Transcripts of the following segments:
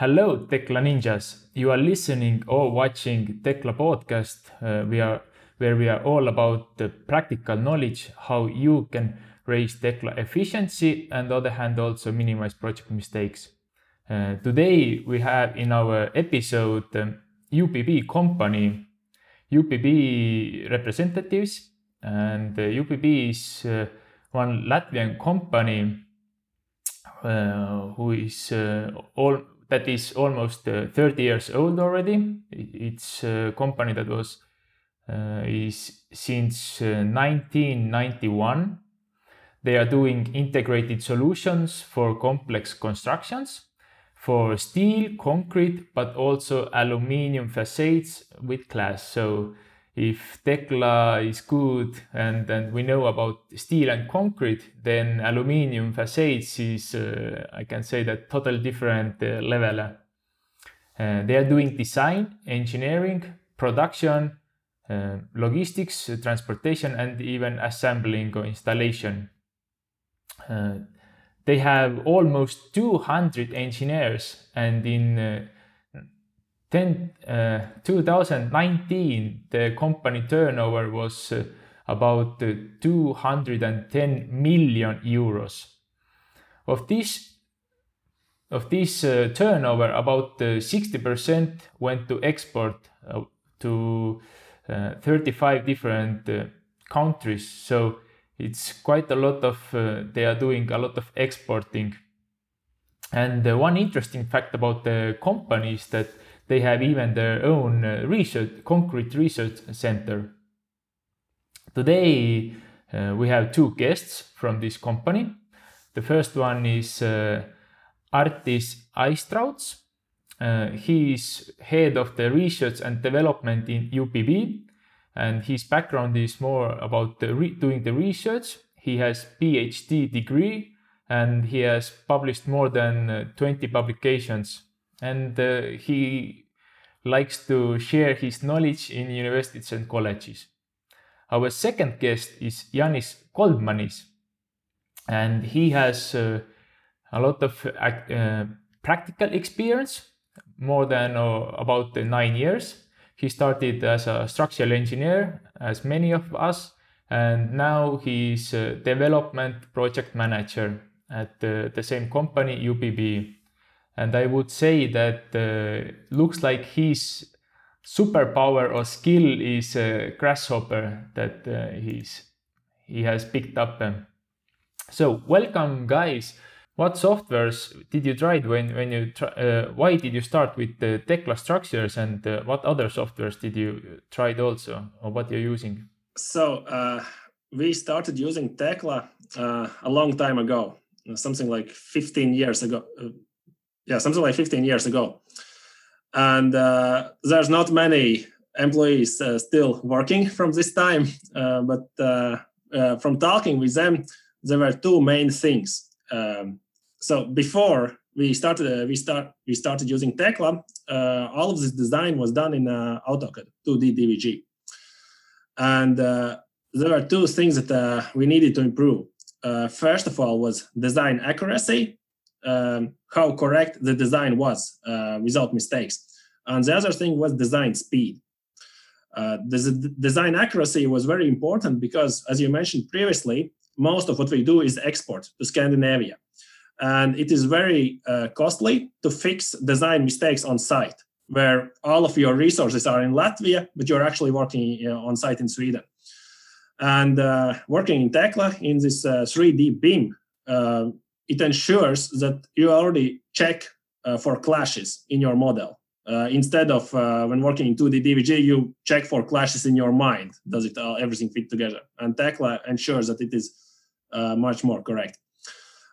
Hello, Tekla Ninjas. You are listening or watching Tekla podcast. Uh, we are where we are all about the practical knowledge how you can raise Tekla efficiency and other hand also minimize project mistakes. Uh, today we have in our episode um, UPB company, UPB representatives, and uh, UPB is uh, one Latvian company uh, who is uh, all that is almost uh, 30 years old already. It's a company that was uh, is since 1991. Uh, they are doing integrated solutions for complex constructions for steel, concrete, but also aluminium facades with glass. So if Tekla is good and, and we know about steel and concrete, then aluminium facades is, uh, I can say that total different uh, level. Uh, they are doing design, engineering, production, uh, logistics, transportation, and even assembling or installation. Uh, they have almost 200 engineers and in uh, 10, uh, 2019, the company turnover was uh, about uh, 210 million euros. Of this, of this uh, turnover, about 60% uh, went to export uh, to 35 different countries. So it's quite a lot of, they are doing a lot of exporting. And one interesting fact about the company is that they have even their own uh, research, concrete research center. Today, uh, we have two guests from this company. The first one is uh, Artis Aistrauts. Uh, he is head of the research and development in UPB, and his background is more about the doing the research. He has PhD degree, and he has published more than uh, 20 publications and uh, he likes to share his knowledge in universities and colleges. Our second guest is Janis Goldmanis, and he has uh, a lot of uh, practical experience, more than uh, about nine years. He started as a structural engineer, as many of us, and now he's a development project manager at the, the same company, UPB and I would say that uh, looks like his superpower or skill is a grasshopper that uh, he's he has picked up. So welcome, guys. What softwares did you try when when you try, uh, why did you start with the Tekla structures and uh, what other softwares did you tried also or what you're using? So uh, we started using Tekla uh, a long time ago, something like 15 years ago, yeah, something like 15 years ago. And uh, there's not many employees uh, still working from this time, uh, but uh, uh, from talking with them, there were two main things. Um, so before we started, uh, we start we started using Tekla. all of this design was done in AutoCAD 2D DWG, and there were two things that we needed to improve. first of all, was design accuracy um, how correct the design was uh, without mistakes. And the other thing was design speed. Uh, the design accuracy was very important because, as you mentioned previously, most of what we do is export to Scandinavia. And it is very uh, costly to fix design mistakes on site, where all of your resources are in Latvia, but you're actually working you know, on site in Sweden. And uh, working in Tekla in this 3D uh, BIM it ensures that you already check uh, for clashes in your model. Uh, instead of uh, when working in 2D DWG, you check for clashes in your mind. Does it all, everything fit together? And Tekla ensures that it is uh, much more correct.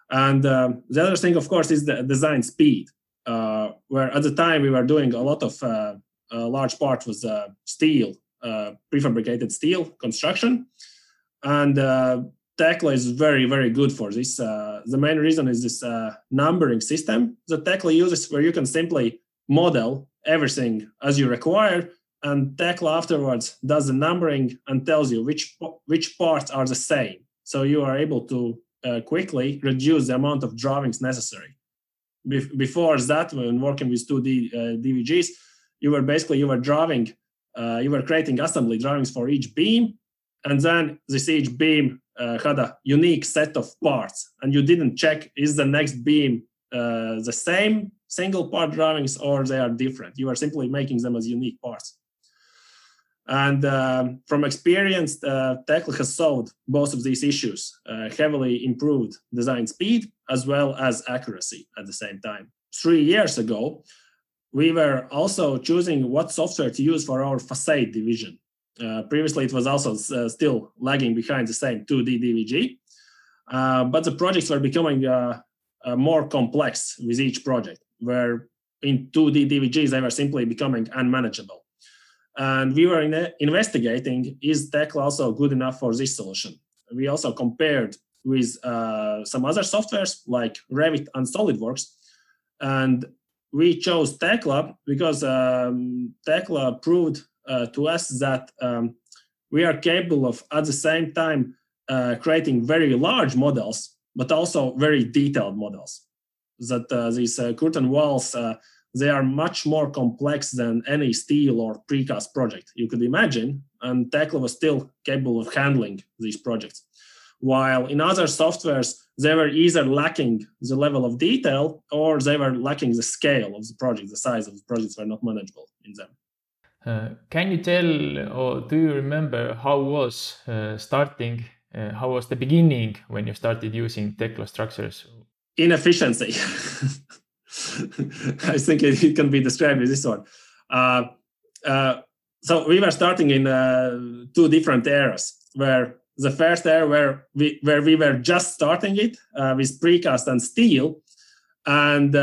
And um, the other thing, of course, is the design speed, uh, where at the time we were doing a lot of uh, a large part was steel, prefabricated steel construction, and Tekla is very, very good for this. Uh, the main reason is this uh, numbering system that Tekla uses, where you can simply model everything as you require, and Tekla afterwards does the numbering and tells you which which parts are the same. So you are able to uh, quickly reduce the amount of drawings necessary. be- before that, when working with 2D uh, DWGs, you were basically you were drawing, uh, you were creating assembly drawings for each beam, and then this each beam uh, had a unique set of parts, and you didn't check is the next beam uh, the same single part drawings or they are different. You are simply making them as unique parts. And um, from experience, uh, Tekla has solved both of these issues, uh, heavily improved design speed as well as accuracy at the same time. Three years ago, we were also choosing what software to use for our facade division. Uh, previously, it was also uh, still lagging behind the same 2D DWG, uh, but the projects were becoming uh, uh, more complex with each project, where in 2D DWGs, they were simply becoming unmanageable and we were in investigating is Tekla also good enough for this solution? We also compared with some other softwares like Revit and SolidWorks. And we chose Tekla because um, Tekla proved to us that um, we are capable of at the same time uh, creating very large models, but also very detailed models. That uh, these uh, curtain walls uh, they are much more complex than any steel or precast project you could imagine, and Tekla was still capable of handling these projects. While in other softwares, they were either lacking the level of detail or they were lacking the scale of the project, the size of the projects were not manageable in them. Uh, can you tell or do you remember how was uh, starting, uh, how was the beginning when you started using Tekla structures? Inefficiency. I think it, it, can be described as this one. Uh, uh, so we were starting in two different eras, where the first era where we where we were just starting it with precast and steel, and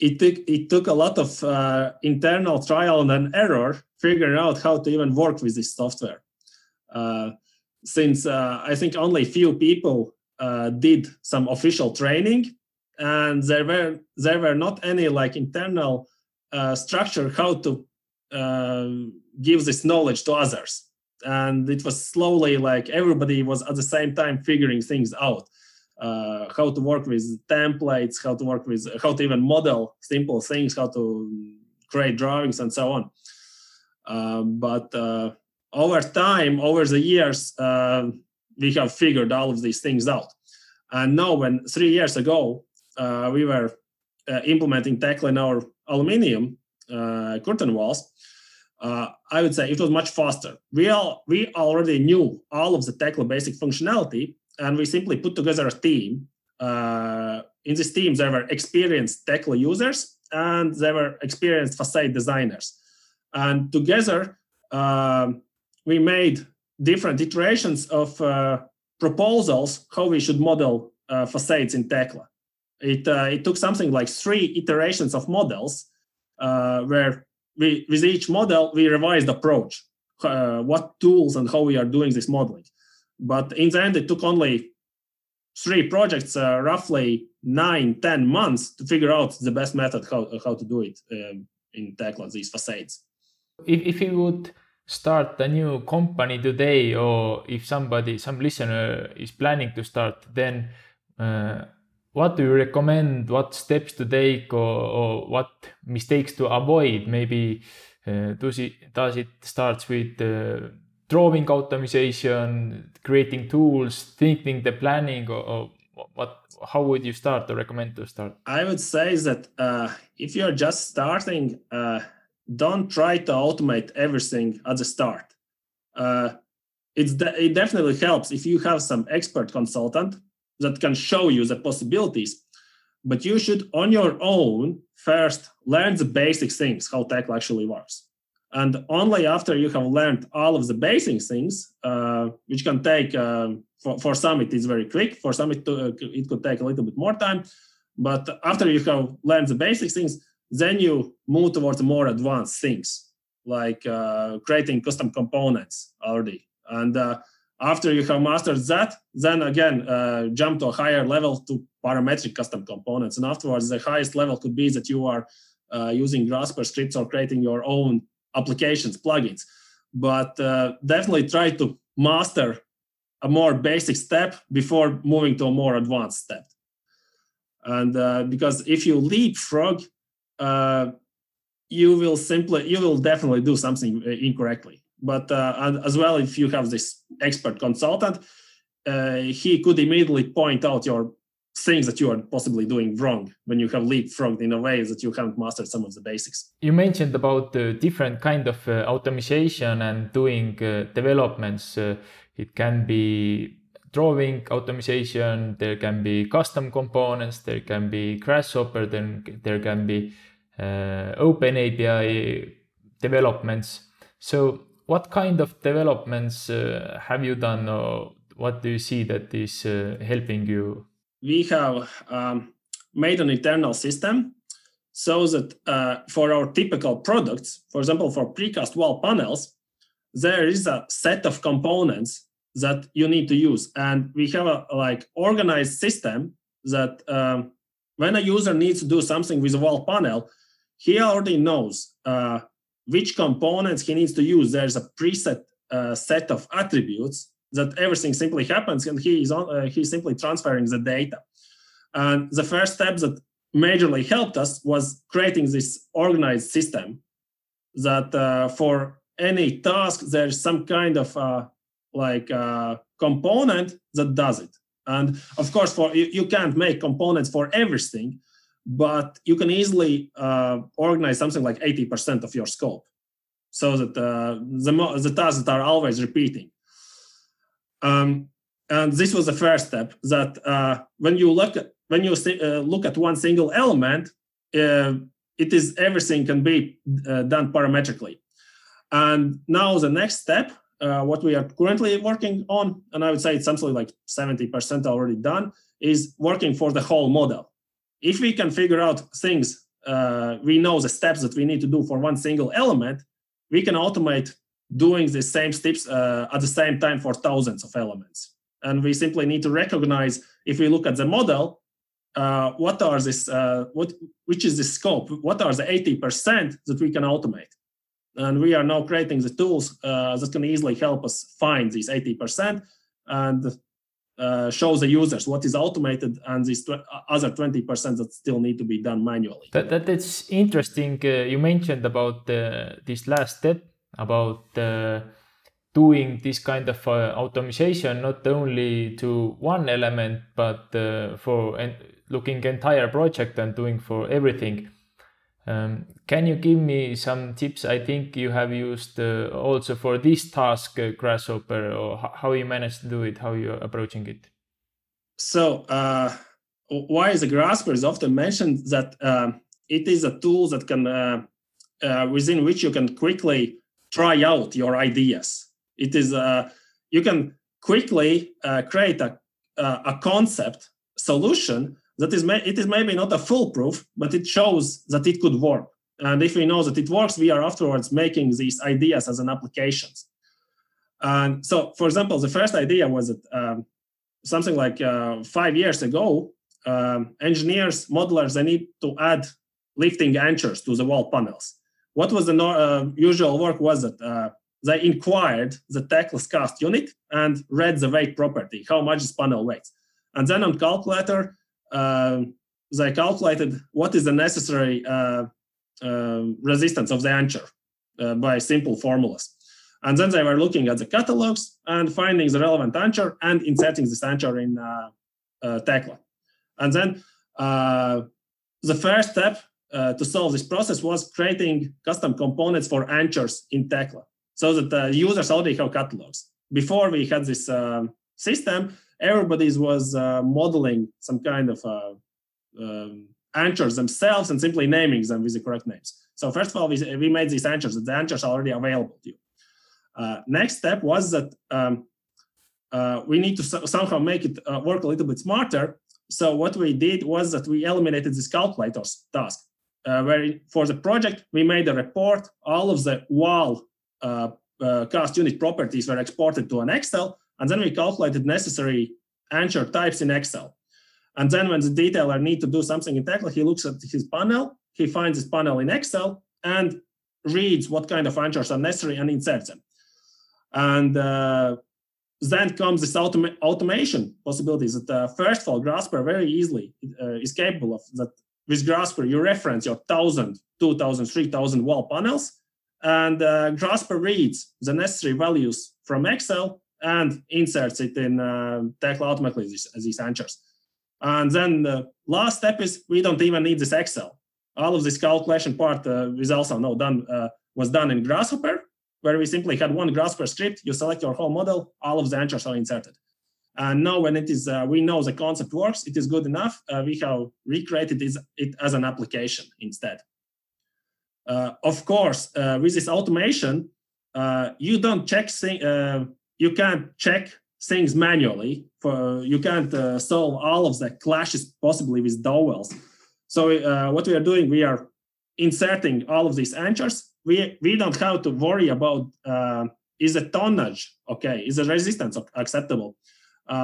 it took it took a lot of uh, internal trial and error figuring out how to even work with this software. since I think only few people did some official training and there were there were not any like internal uh, structure how to uh, give this knowledge to others and it was slowly like everybody was at the same time figuring things out uh, how to work with templates how to work with how to even model simple things how to create drawings and so on um, but uh, over time over the years uh, we have figured all of these things out and now when three years ago uh, we were uh, implementing Tekla in our aluminium uh, curtain walls, I would say it was much faster. We all we already knew all of the Tekla basic functionality, and we simply put together a team. in this team, there were experienced Tekla users and there were experienced facade designers. And together, um, we made different iterations of uh, proposals how we should model uh, facades in Tekla it uh, it took something like three iterations of models uh, where we with each model we revised the approach uh, what tools and how we are doing this modeling but in the end it took only three projects uh, roughly nine ten months to figure out the best method how, how to do it um, in Tekla these facades if, if you would start a new company today or if somebody some listener is planning to start then uh, what do you recommend? What steps to take or, or what mistakes to avoid? Maybe uh, does it does it starts with uh, drawing optimization, creating tools, thinking the planning, or, or, what? How would you start or recommend to start? I would say that uh, if you're just starting, uh, don't try to automate everything at the start. Uh, de- it definitely helps if you have some expert consultant that can show you the possibilities. But you should, on your own, first learn the basic things, how Tekla actually works. And only after you have learned all of the basic things, uh, which can take, uh, for, for some it is very quick, for some it, uh, it could take a little bit more time. But after you have learned the basic things, then you move towards more advanced things, like uh, creating custom components already. And uh, after you have mastered that, then again uh, jump to a higher level to parametric custom components. And afterwards, the highest level could be that you are uh, using Grasshopper scripts or creating your own applications, plugins. But uh, definitely try to master a more basic step before moving to a more advanced step. And uh, because if you leapfrog, uh, you will simply, you will definitely do something uh, incorrectly. But uh, as well, if you have this expert consultant, uh, he could immediately point out your things that you are possibly doing wrong when you have leapfrogged in a way that you haven't mastered some of the basics. You mentioned about the different kind of uh, automation and doing uh, developments. Uh, it can be drawing automation, there can be custom components, there can be Grasshopper, then there can be uh, Open API developments. So, what kind of developments uh, have you done, or what do you see that is uh, helping you? We have um, made an internal system so that uh, for our typical products, for example, for precast wall panels, there is a set of components that you need to use. And we have a like organized system that um, when a user needs to do something with a wall panel he already knows uh, which components he needs to use. There's a preset uh, set of attributes that everything simply happens and he is on, uh, he's simply transferring the data and the first step that majorly helped us was creating this organized system that uh, for any task there's some kind of uh, like uh, component that does it. And of course, for you, you can't make components for everything, but you can easily uh, organize something like 80% of your scope so that uh, the, the tasks that are always repeating. Um, and this was the first step that uh, when you look at when you uh, look at one single element, uh, it is everything can be done parametrically. And now the next step uh, what we are currently working on, and I would say it's something like 70% already done, is working for the whole model. If we can figure out things, uh, we know the steps that we need to do for one single element, we can automate doing the same steps uh, at the same time for thousands of elements. And we simply need to recognize, if we look at the model, uh, what are this, uh, what, which is the scope, what are the 80% that we can automate and we are now creating the tools uh, that can easily help us find these 80% and uh, show the users what is automated and these tw- other 20% that still need to be done manually. That, that that's interesting. Uh, you mentioned about this last step about uh, doing this kind of uh, automation not only to one element but uh, for en- looking entire project and doing for everything um, can you give me some tips? I think you have used uh, also for this task uh, Grasshopper, or how you manage to do it, how you're approaching it. So, uh, why is a Grasshopper is often mentioned that um, it is a tool that can uh, uh, within which you can quickly try out your ideas. It is uh, you can quickly create a a concept solution that is it is maybe not a foolproof, but it shows that it could work. And if we know that it works, we are afterwards making these ideas as an applications. And so, for example, the first idea was that um, something like uh, five years ago, um, engineers, modelers, they need to add lifting anchors to the wall panels. What was the uh, usual work was that uh, they inquired the Teklas cast unit and read the weight property, how much this panel weighs. And then on calculator, uh, they calculated what is the necessary uh, uh, resistance of the anchor by simple formulas. And then they were looking at the catalogs and finding the relevant anchor and inserting this anchor in uh, uh, Tekla. And then uh, the first step uh, to solve this process was creating custom components for anchors in Tekla so that the users already have catalogs. Before we had this um, system, everybody was uh, modeling some kind of uh, um, anchors themselves and simply naming them with the correct names. So first of all, we, we made these anchors. The anchors are already available to you. Uh, next step was that um, uh, we need to so- somehow make it uh, work a little bit smarter. So what we did was that we eliminated this calculators task. Uh, where for the project we made a report. All of the wall cast unit properties were exported to an Excel, and then we calculated necessary anchor types in Excel. And then when the detailer need to do something in Tekla, he looks at his panel, he finds his panel in Excel and reads what kind of anchors are necessary and inserts them. And uh, then comes this automa- automation possibilities that uh, first of all Grasshopper very easily uh, is capable of that with Grasshopper you reference your 1000 2000 3000 wall panels and uh, Grasshopper reads the necessary values from excel and inserts it in uh, automatically these, these answers and then the last step is we don't even need this excel all of this calculation part uh, is also now done uh, was done in grasshopper where we simply had one Grasshopper script. You select your whole model, all of the answers are inserted. And now when it is, uh, we know the concept works, it is good enough. Uh, we have recreated it as an application instead. Uh, of course, uh, with this automation, uh, you don't check uh, you can't check things manually. For you can't solve all of the clashes possibly with dowels. So what we are doing, we are inserting all of these anchors. we we don't have to worry about uh, is the tonnage okay is the resistance acceptable uh,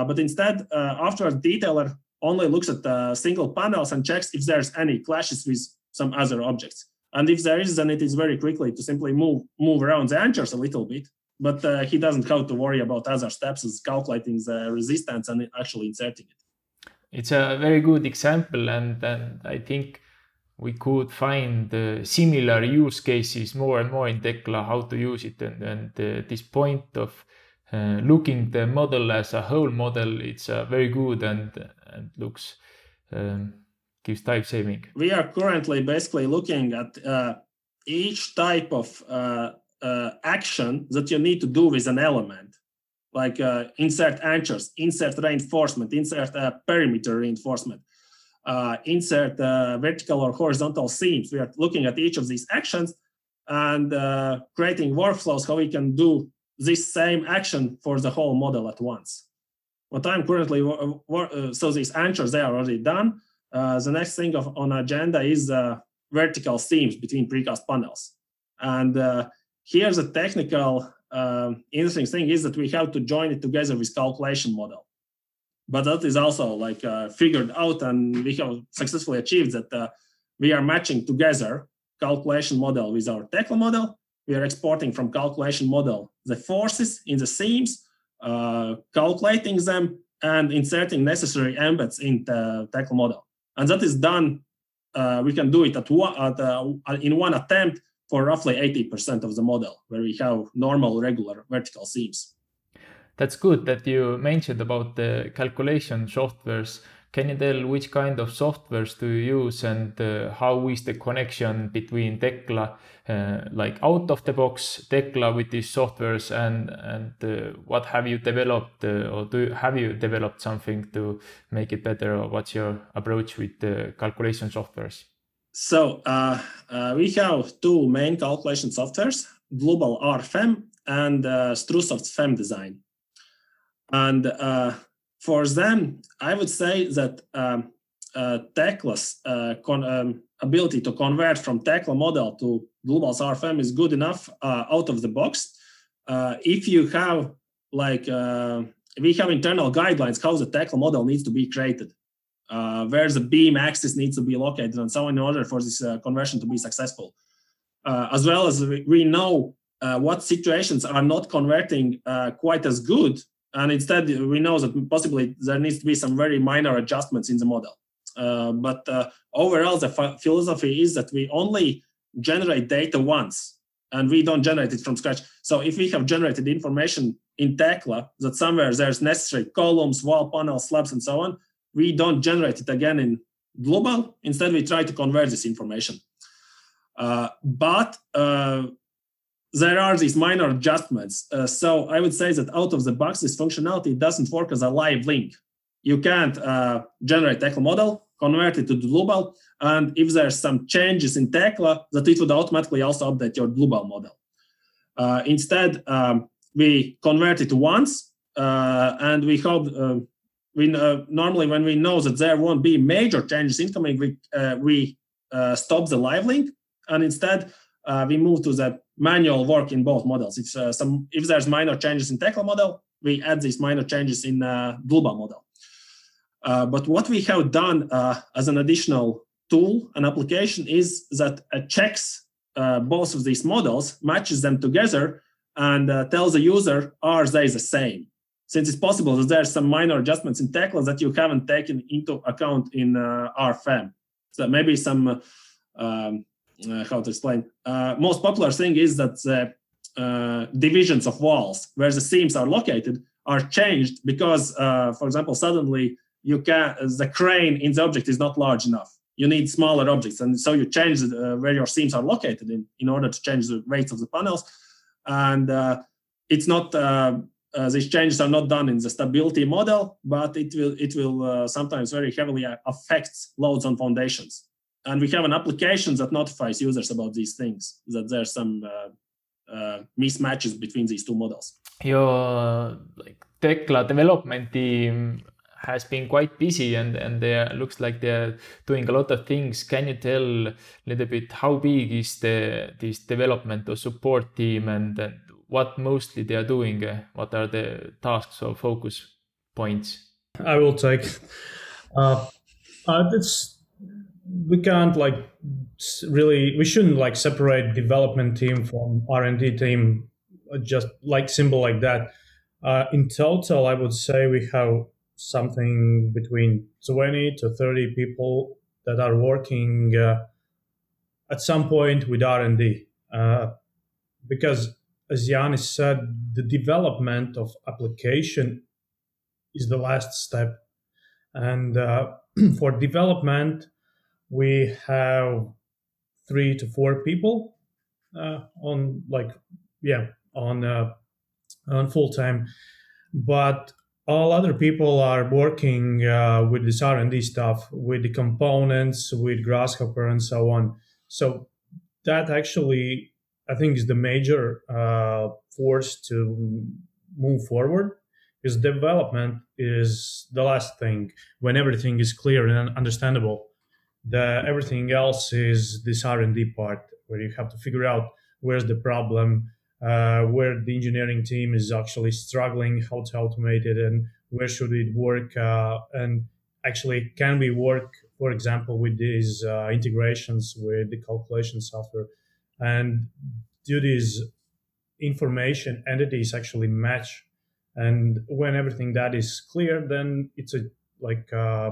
but instead uh, after a detailer only looks at the single panels and checks if there's any clashes with some other objects. And if there is then it is very quickly to simply move move around the anchors a little bit. But uh, he doesn't have to worry about other steps as calculating the resistance and actually inserting it. It's a very good example and and i think we could find uh, similar use cases more and more in Tekla, how to use it. And, and uh, this point of uh, looking the model as a whole model, it's uh, very good and, and looks, um, gives time saving. We are currently basically looking at uh, each type of uh, action that you need to do with an element like insert anchors, insert reinforcement, insert perimeter reinforcement uh, insert uh, vertical or horizontal seams. We are looking at each of these actions and uh, creating workflows how we can do this same action for the whole model at once. What I'm currently, uh, so these answers, they are already done. Uh, the next thing of, on agenda is uh, vertical seams between precast panels. And here's a technical um, interesting thing is that we have to join it together with calculation model but that is also like uh, figured out and we have successfully achieved that uh, we are matching together calculation model with our Tekla model. We are exporting from calculation model the forces in the seams, uh, calculating them, and inserting necessary embeds in the Tekla model. And that is done. Uh, we can do it at one, at, uh, in one attempt for roughly 80% of the model, where we have normal, regular vertical seams. That's good that you mentioned about the calculation softwares. Can you tell which kind of softwares do you use and uh, how is the connection between Tekla, uh, like out of the box Tekla with these softwares and and uh, what have you developed uh, or do you, have you developed something to make it better or what's your approach with the calculation softwares? So uh, uh, we have two main calculation softwares, Dlubal RFEM and uh, Strusoft FEM Design. And for them, I would say that um, uh, uh, con- um, ability to convert from Tekla model to Dlubal's RFEM is good enough uh, out of the box. Uh, if you have like uh, we have internal guidelines how the Tekla model needs to be created, uh, where the beam axis needs to be located, and so on, in order for this conversion to be successful. as well as we know what situations are not converting quite as good and instead we know that possibly there needs to be some very minor adjustments in the model. Uh, but uh, overall the philosophy is that we only generate data once and we don't generate it from scratch. So if we have generated information in tekla that somewhere there's necessary columns wall panels slabs and so on we don't generate it again in Dlubal. Instead we try to convert this information. Uh, but uh, there are these minor adjustments. Uh, so I would say that out of the box, this functionality doesn't work as a live link. You can't uh, generate Tekla model, convert it to Dlubal, and if there's some changes in Tekla, that it would automatically also update your Dlubal model. Uh, instead, um, we convert it once, uh, and we hope uh, we uh, normally when we know that there won't be major changes incoming, we we stop the live link, and instead we move to the manual work in both models. If uh, some if there's minor changes in Tekla model, we add these minor changes in uh, model. Uh, but what we have done uh, as an additional tool and application is that it checks uh, both of these models, matches them together, and uh, tells the user are they the same. since it's possible that there are some minor adjustments in Tekla that you haven't taken into account in uh, RFEM. So maybe some, uh, um, uh, how to explain, uh, most popular thing is that the uh, divisions of walls where the seams are located are changed because, uh, for example, suddenly you can the crane in the object is not large enough. You need smaller objects, and so you change where your seams are located in in order to change the weights of the panels, and it's not uh, these changes are not done in the stability model, but it will it will uh, sometimes very heavily affect loads on foundations. And we have an application that notifies users about these things that there's some uh, uh mismatches between these two models. Your like Tekla development team has been quite busy and and they looks like they're doing a lot of things. Can you tell a little bit how big is the this development or support team and, and what mostly they are doing? Uh, what are the tasks or focus points? I will take. Uh, uh, it's we can't like really we shouldn't like separate development team from r&d team uh, just like symbol like that uh, in total i would say we have something between 20 to 30 people that are working uh, at some point with r&d uh, because as Janis said, the development of application is the last step. And uh, for development, we have three to four people uh, on like yeah on uh, on full time, but all other people are working uh, with this R&D stuff, with the components, with Grasshopper and so on. So that actually I think is the major uh, force to move forward. Because development is the last thing when everything is clear and understandable. The everything else is this R and D part where you have to figure out where's the problem, uh, where the engineering team is actually struggling, how to automate it, and where should it work, uh, and actually can we work, for example, with these uh, integrations with the calculation software. And do these information entities actually match and when everything that is clear then it's a like uh,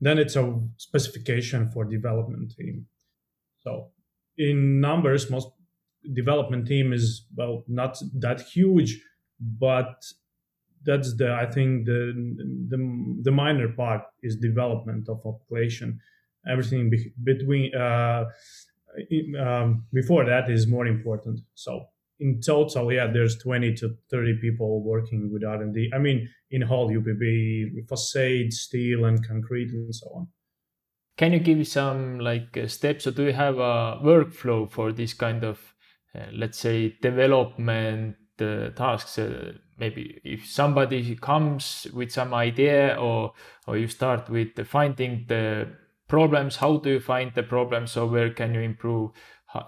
then it's a specification for development team so in numbers most development team is well not that huge but that's the i think the the, the minor part is development of application everything be, between uh, um, before that is more important. So in total, yeah, there's 20 to 30 people working with R&D. I mean, in whole UPB, facade, steel, and concrete, and so on. Can you give some like uh, steps, or do you have a workflow for this kind of, uh, let's say, development uh, tasks? Uh, maybe if somebody comes with some idea, or or you start with finding the problems how do you find the problems so where can you improve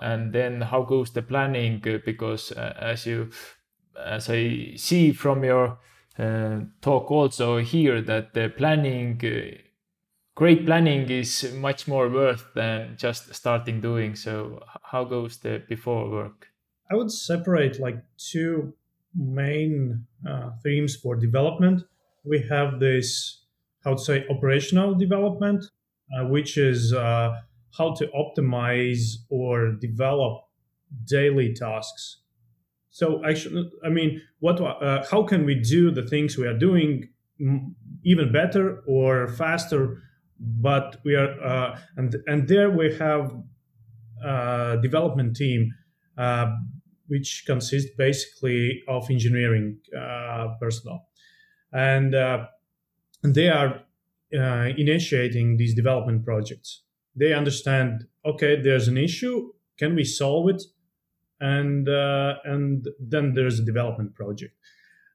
and then how goes the planning uh, because uh, as you as i see from your uh, talk also here that the planning great planning is much more worth than just starting doing. So how goes the before work? I would separate like two main uh, themes for development. We have this how to say operational development uh, which is uh, how to optimize or develop daily tasks. So actually, I mean, what? Uh, how can we do the things we are doing even better or faster? But we are, uh, and and there we have a uh, development team, uh, which consists basically of engineering personnel, and they are uh, initiating these development projects. They understand, okay, there's an issue. Can we solve it? And uh, and then there's a development project.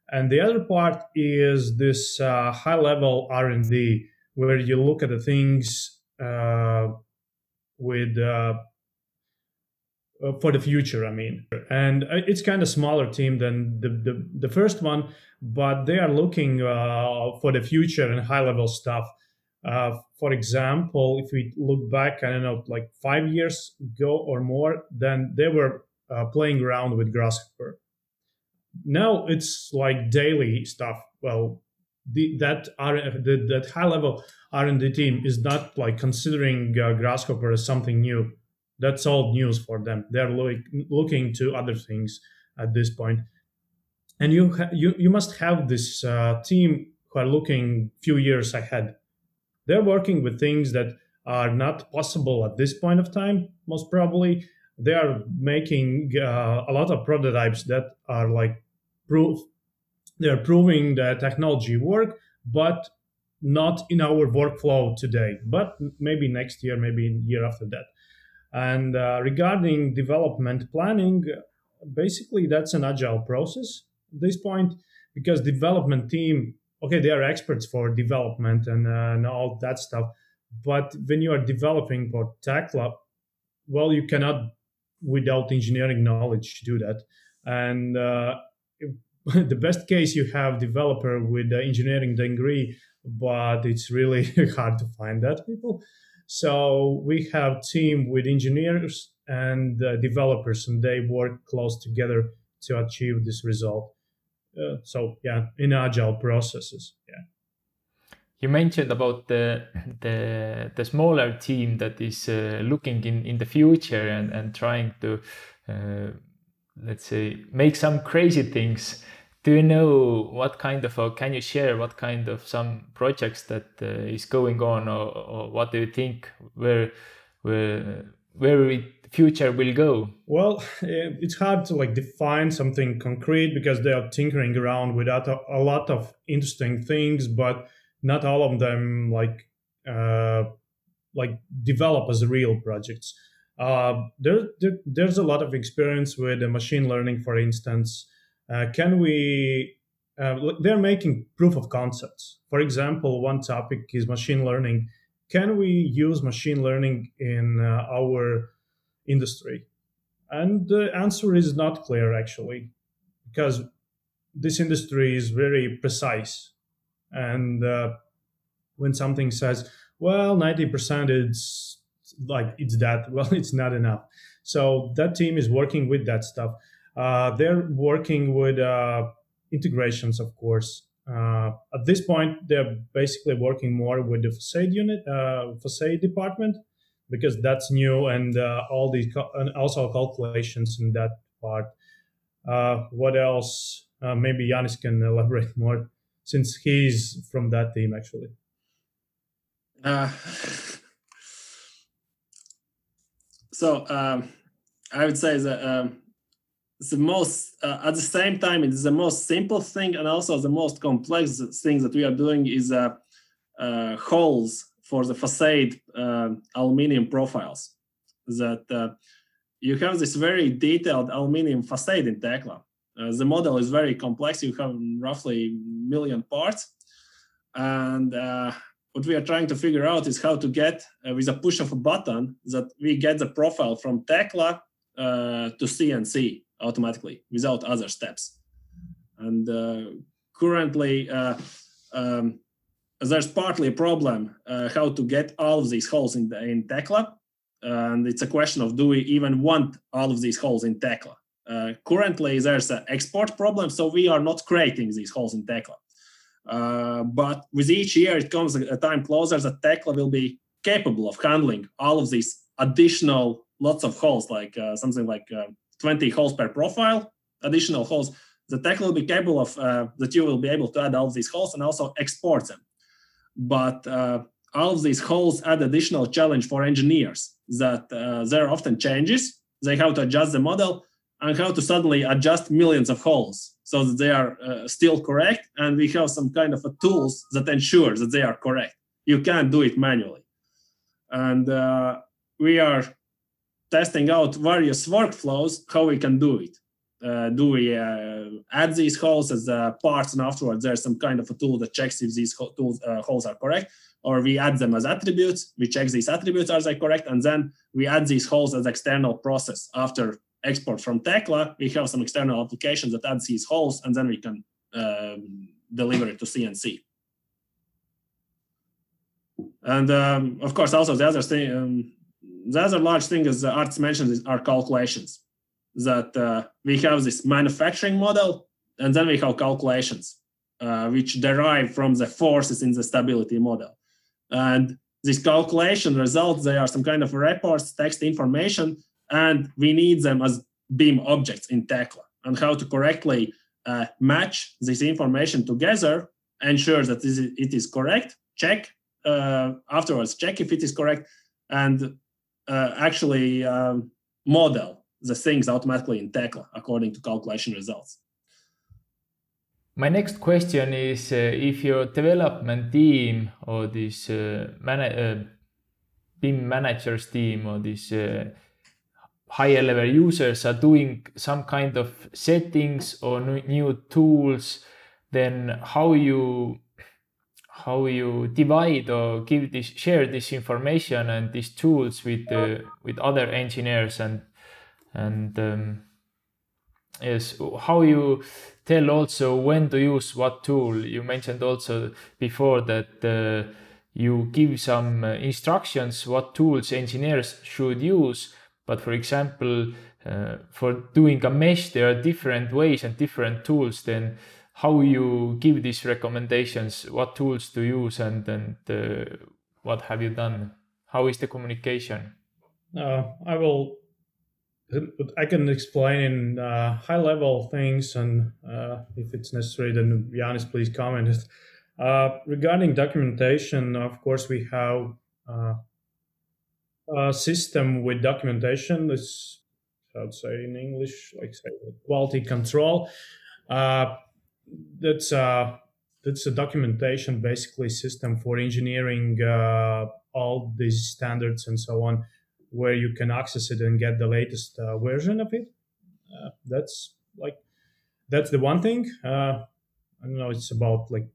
And the other part is this uh, high level R and D, where you look at the things uh, with uh, uh, for the future. I mean, and it's kind of smaller team than the the, the first one, but they are looking uh, for the future and high level stuff. Uh, for example, if we look back, I don't know, like five years ago or more, then they were uh, playing around with Grasshopper. now it's like daily stuff. Well, the, that R, the, that high level R and D team is not like considering uh, Grasshopper as something new. That's old news for them. They're look, looking to other things at this point. point, and you ha- you you must have this uh, team who are looking few years ahead. They're working with things that are not possible at this point of time, most probably. They are making uh, a lot of prototypes that are like proof. They're proving the technology work, but not in our workflow today. But maybe next year, maybe year after that. And uh, regarding development planning, basically that's an agile process at this point because development team, okay, they are experts for development and, uh, and all that stuff but when you are developing for Tekla, well, you cannot, without engineering knowledge, do that. And uh, the best case, you have developer with engineering degree, but it's really hard to find that people. So we have team with engineers and uh, developers, and they work close together to achieve this result. Uh, so yeah, in agile processes, yeah. You mentioned about the the the smaller team that is uh, looking in in the future and and trying to uh, let's say make some crazy things. Do you know what kind of or can you share what kind of some projects that uh, is going on or, or what do you think where where where it future will go well it's hard to like define something concrete because they are tinkering around with a, a lot of interesting things but not all of them like uh, like develop as real projects. Uh, there, there, there's a lot of experience with machine learning, for instance. Uh, can we? Uh, they're making proof of concepts. For example, one topic is machine learning. Can we use machine learning in uh, our industry? And the answer is not clear actually, because this industry is very precise and uh, when something says, well, 90% is like it's that, well, it's not enough. So that team is working with that stuff. Uh, they're working with uh, integrations, of course. Uh, at this point, they're basically working more with the facade unit, uh, facade department, because that's new and uh, all these and also calculations in that part. Uh, what else? maybe Janis can elaborate more since he's from that team actually. Uh, so um, I would say that um, the most uh, at the same time it's the most simple thing and also the most complex thing that we are doing is uh, uh holes for the facade uh, aluminium profiles that uh, you have this very detailed aluminium facade in Tekla uh, the model is very complex. You have roughly million parts. And uh, what we are trying to figure out is how to get, uh, with a push of a button, that we get the profile from Tekla uh, to CNC automatically without other steps. And currently, um, there's partly a problem how to get all of these holes in, the, in Tekla. And it's a question of do we even want all of these holes in Tekla? Uh, currently, there's an export problem, so we are not creating these holes in Tekla. Uh, but with each year, it comes a time closer that Tekla will be capable of handling all of these additional lots of holes, like uh, something like uh, 20 holes per profile, additional holes. The Tekla will be capable of uh, that you will be able to add all of these holes and also export them. But all of these holes add additional challenge for engineers that there are often changes. They have to adjust the model and how to suddenly adjust millions of holes so that they are uh, still correct. And we have some kind of tools that ensure that they are correct. You can't do it manually. And uh, we are testing out various workflows how we can do it uh, do we uh, add these holes as uh, parts and afterwards there's some kind of a tool that checks if these ho- tools, uh, holes are correct or we add them as attributes we check these attributes are they correct and then we add these holes as external process after export from Tekla, we have some external applications that add these holes, and then we can um, deliver it to CNC. And um, of course, also the other thing, um, the other large thing is Artis mentioned is our calculations. That uh, we have this manufacturing model and then we have calculations, uh, which derive from the forces in the stability model. And these calculation results, they are some kind of reports, text information, and we need them as beam objects in Tekla. And how to correctly uh, match this information together, ensure that it is correct, check uh, afterwards, check if it is correct, and uh, actually um, model the things automatically in Tekla according to calculation results. My next question is uh, if your development team or this uh, man- uh, BIM managers team or this uh, higher level users are doing some kind of settings or new tools, then how you how you divide or give this share this information and these tools with uh, with other engineers and and um, yes how you tell also when to use what tool. You mentioned also before that uh, you give some uh, instructions what tools engineers should use. But for example uh, for doing a mesh there are different ways and different tools. Then how you give these recommendations what tools to use and and uh, what have you done? How is the communication? Uh, i will I can explain in uh, high level things, and uh, if it's necessary, then Janis, please comment. Uh, regarding documentation, of course, we have uh, a system with documentation. This, to say in English, like say quality control. Uh, that's a that's a documentation basically system for engineering uh, all these standards and so on where you can access it and get the latest uh, version of it. Uh, that's like that's the one thing. Uh, I don't know. It's about like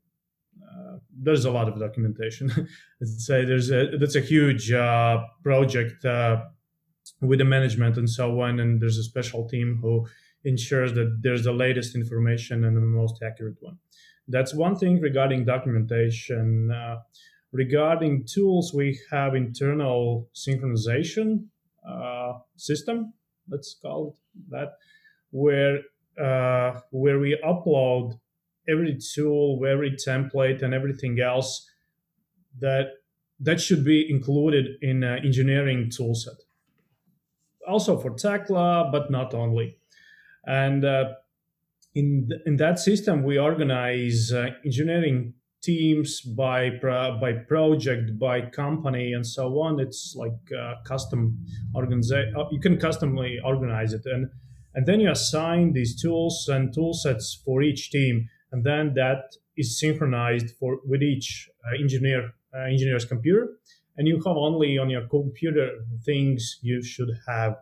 uh, there's a lot of documentation. Let's say there's a that's a huge uh, project uh, with the management and so on, and there's a special team who ensures that there's the latest information and the most accurate one. That's one thing regarding documentation. Regarding tools, we have internal synchronization uh, system, let's call it that, where uh, where we upload every tool, every template, and everything else that that should be included in engineering toolset. Also for Tekla, but not only. And uh, in th- in that system, we organize uh, engineering teams by by project by company and so on. It's like uh, custom organization uh, you can customly organize it. And and then you assign these tools and tool sets for each team and then that is synchronized for with each uh, engineer uh, engineer's computer. And you have only on your computer things you should have.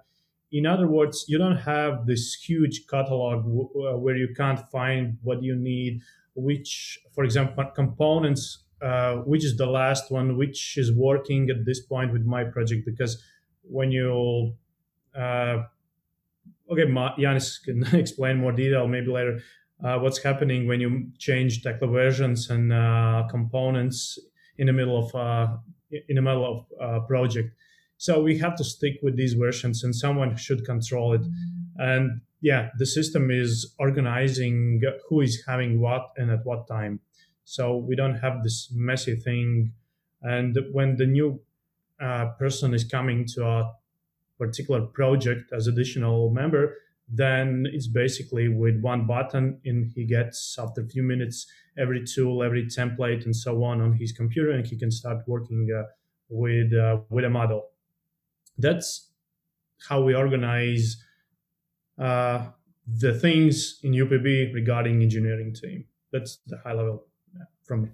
In other words you don't have this huge catalog w- uh, where you can't find what you need which, for example, components, uh, which is the last one, which is working at this point with my project. Because when you, uh, okay, Janis can explain more detail maybe later. Uh, what's happening when you change Tekla versions and uh, components in the middle of uh, in the middle of uh, project. So we have to stick with these versions, and someone should control it. And yeah, the system is organizing who is having what and at what time. So we don't have this messy thing. And when the new uh, person is coming to a particular project as additional member, then it's basically with one button and he gets after a few minutes every tool, every template and so on on his computer and he can start working uh, with, uh, with a model. That's how we organize uh, the things in UPB regarding engineering team. That's the high level from me.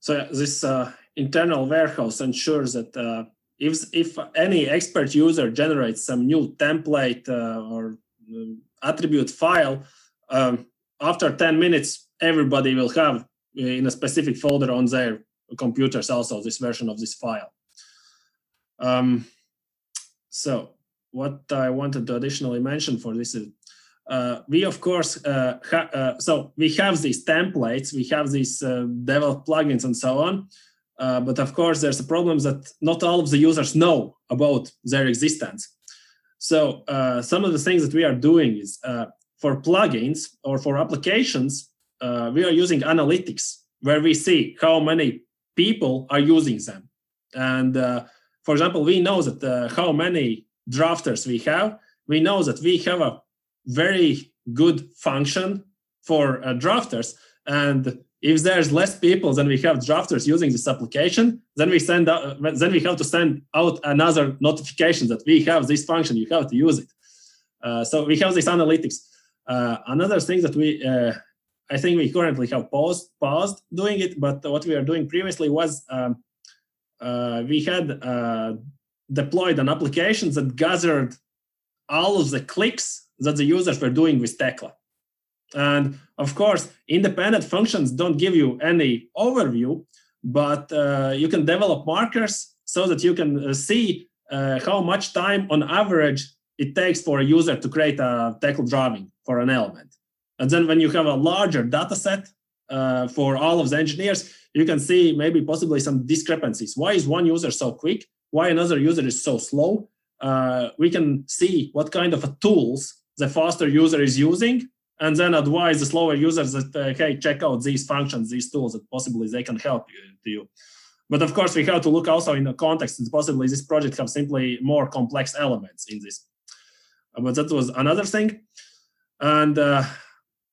So this uh, internal warehouse ensures that uh, if if any expert user generates some new template uh, or um, attribute file, um, after 10 minutes, everybody will have in a specific folder on their computers also this version of this file. Um, so what I wanted to additionally mention for this is uh, we of course uh, ha- uh, so we have these templates, we have these uh, developed plugins and so on. Uh, but of course, there's a problem that not all of the users know about their existence. So uh, some of the things that we are doing is for plugins or for applications, we are using analytics where we see how many people are using them. And for example, we know that how many drafters we have. We know that we have a very good function for uh, drafters. And if there's less people than we have drafters using this application, then we send out, then we have to send out another notification that we have this function. You have to use it. Uh, so we have this analytics. Uh, another thing that we, uh, I think we currently have paused paused doing it, but what we are doing previously was um, uh, we had uh, deployed an application that gathered all of the clicks that the users were doing with Tekla. And of course, independent functions don't give you any overview, but uh, you can develop markers so that you can uh, see uh, how much time on average it takes for a user to create a Tekla drawing for an element. And then when you have a larger data set uh, for all of the engineers, you can see maybe possibly some discrepancies. Why is one user so quick? Why another user is so slow? Uh, we can see what kind of tools the faster user is using and then advise the slower users that uh, hey check out these functions these tools that possibly they can help you, but of course we have to look also in the context and possibly this project have simply more complex elements in this. Uh, but that was another thing. And uh,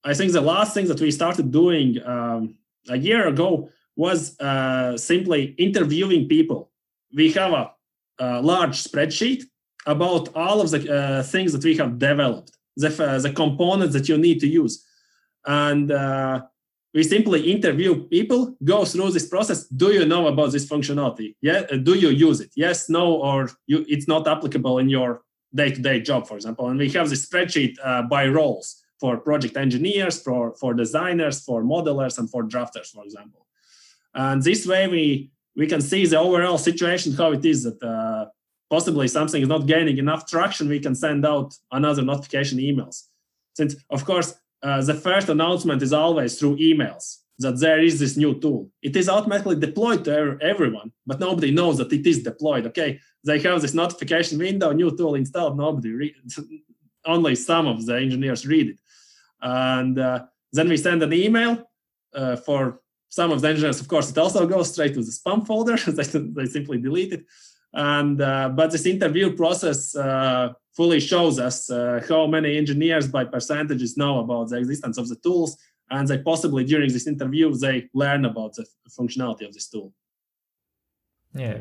i think the last thing that we started doing um, a year ago was uh, simply interviewing people we have a, a large spreadsheet about all of the uh, things that we have developed the, uh, the components that you need to use. And uh, we simply interview people, go through this process. Do you know about this functionality? Yeah. Uh, do you use it? Yes, no, or you, it's not applicable in your day-to-day job, for example. And we have this spreadsheet uh, by roles for project engineers, for, for designers, for modelers, and for drafters, for example. And this way we we can see the overall situation, how it is that uh, possibly something is not gaining enough traction, we can send out another notification emails. Since, of course, uh, the first announcement is always through emails that there is this new tool. It is automatically deployed to everyone, but nobody knows that it is deployed. Okay, they have this notification window, new tool installed. Nobody only some of the engineers read it, and uh, then we send an email uh, for some of the engineers. Of course, it also goes straight to the spam folder. they, they simply delete it and uh, but this interview process uh, fully shows us uh, how many engineers by percentages know about the existence of the tools and they possibly during this interview they learn about the functionality of this tool yeah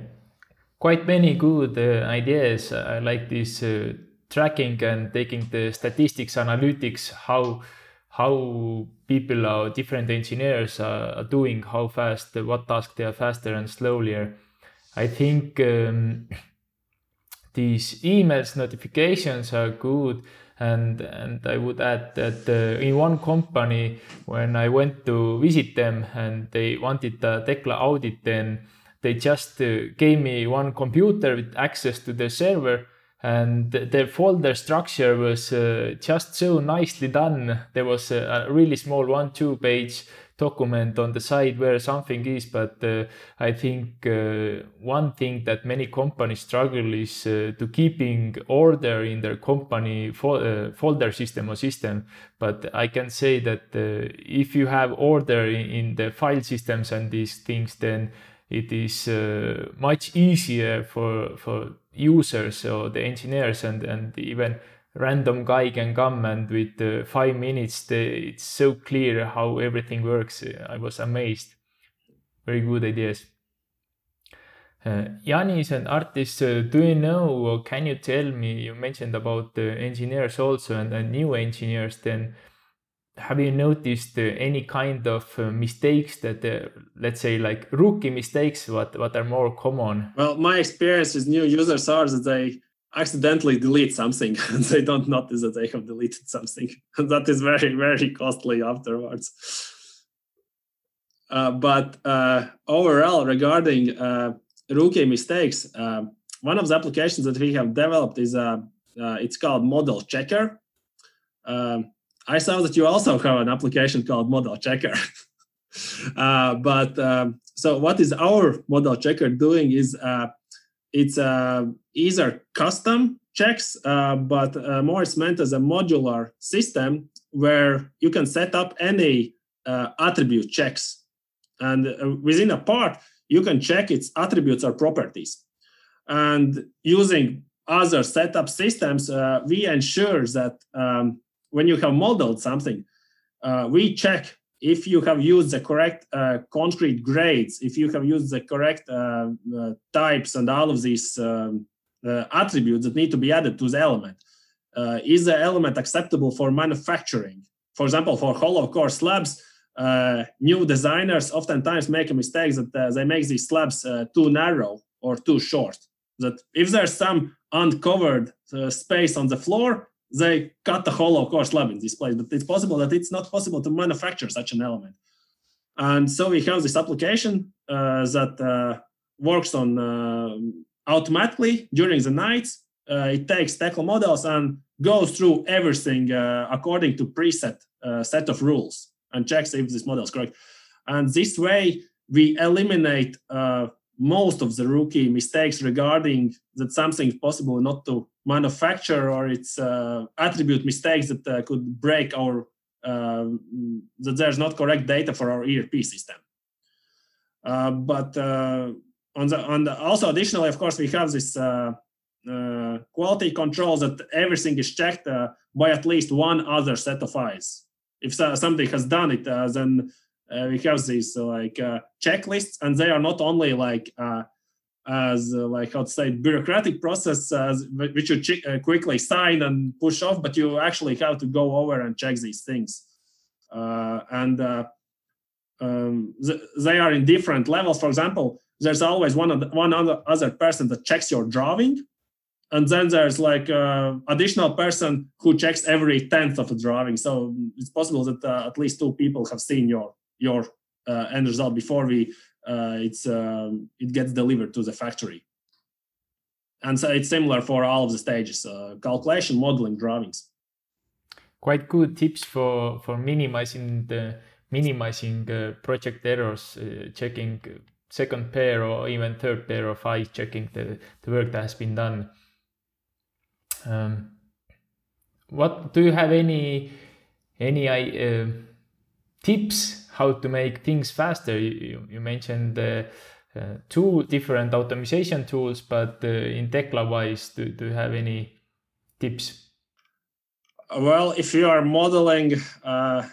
quite many good uh, ideas i like this uh, tracking and taking the statistics analytics how how people are different engineers are doing how fast what task they are faster and slower I think um, these emails notifications are good and and I would add that uh, in one company when I went to visit them and they wanted the Tekla audit then they just uh, gave me one computer with access to the server and the folder structure was uh, just so nicely done. There was a, a really small one two page document on the side where something is but uh, i think uh, one thing that many companies struggle is uh, to keeping order in their company fo- uh, folder system or system. But i can say that uh, if you have order in, in, the file systems and these things then it is uh, much easier for for users or the engineers and and even random guy can come and with uh, five minutes it's so clear how everything works i was amazed very good ideas uh, is an artist. uh, do you know or can you tell me? You mentioned about the engineers also and, and new engineers. Then, have you noticed uh, any kind of uh, mistakes that, uh, let's say, like rookie mistakes, what what are more common? Well, my experience with new users are that they accidentally delete something and they don't notice that they have deleted something. that is very, very costly afterwards. Uh, but uh, overall, regarding uh, rookie mistakes, one of the applications that we have developed is it's called Model Checker. I saw that you also have an application called Model Checker. but um, so what is our Model Checker doing is it's uh, either custom checks, uh, but uh, more it's meant as a modular system where you can set up any uh, attribute checks. And uh, within a part, you can check its attributes or properties. And using other setup systems, uh, we ensure that um, when you have modeled something, uh, we check if you have used the correct uh, concrete grades, if you have used the correct uh, uh, types and all of these um, uh, attributes that need to be added to the element. is the element acceptable for manufacturing? For example, for hollow core slabs, new designers oftentimes make a mistake that they make these slabs too narrow or too short. That if there's some uncovered space on the floor, they cut the hollow core slab in this place, but it's possible that it's not possible to manufacture such an element. And so we have this application uh, that uh, works on uh, automatically during the night. Uh, it takes Tekla models and goes through everything uh, according to preset uh, set of rules and checks if this model is correct. And this way, we eliminate most of the rookie mistakes regarding that something is possible not to manufacture or its uh, attribute mistakes that uh, could break our uh, that there's not correct data for our ERP system. Uh, but uh, on the on the also additionally, of course, we have this uh, quality control that everything is checked by at least one other set of eyes. If somebody has done it, then uh, we have these uh, like uh, checklists, and they are not only like as uh, like say bureaucratic process uh, which you ch- uh, quickly sign and push off but you actually have to go over and check these things. And um, th- they are in different levels. For example there's always one the, one other, other person that checks your drawing and then there's like additional person who checks every tenth of a drawing. So it's possible that at least two people have seen your your uh, end result before we uh, it's um, it gets delivered to the factory. And so it's similar for all of the stages: uh, calculation, modeling, drawings. Quite good tips for for minimizing the minimizing uh, project errors, uh, checking second pair or even third pair of eyes, checking the, the work that has been done. Um, what do you have any any uh, tips how to make things faster. You, you mentioned uh, uh, two different automation tools, but uh, in Tekla wise, do, do you have any tips? Well, if you are modeling, uh,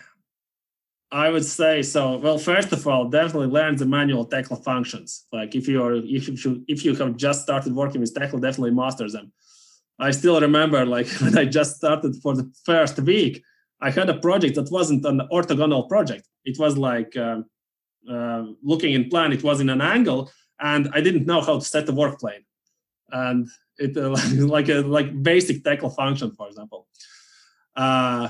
I would say so. Well, first of all, definitely learn the manual Tekla functions. Like if you are if you if you have just started working with Tekla, definitely master them. I still remember like when I just started for the first week, I had a project that wasn't an orthogonal project. It was like uh, uh, looking in plan. It was in an angle, and I didn't know how to set the work plane, and it like a like basic Tekla function, for example. Uh,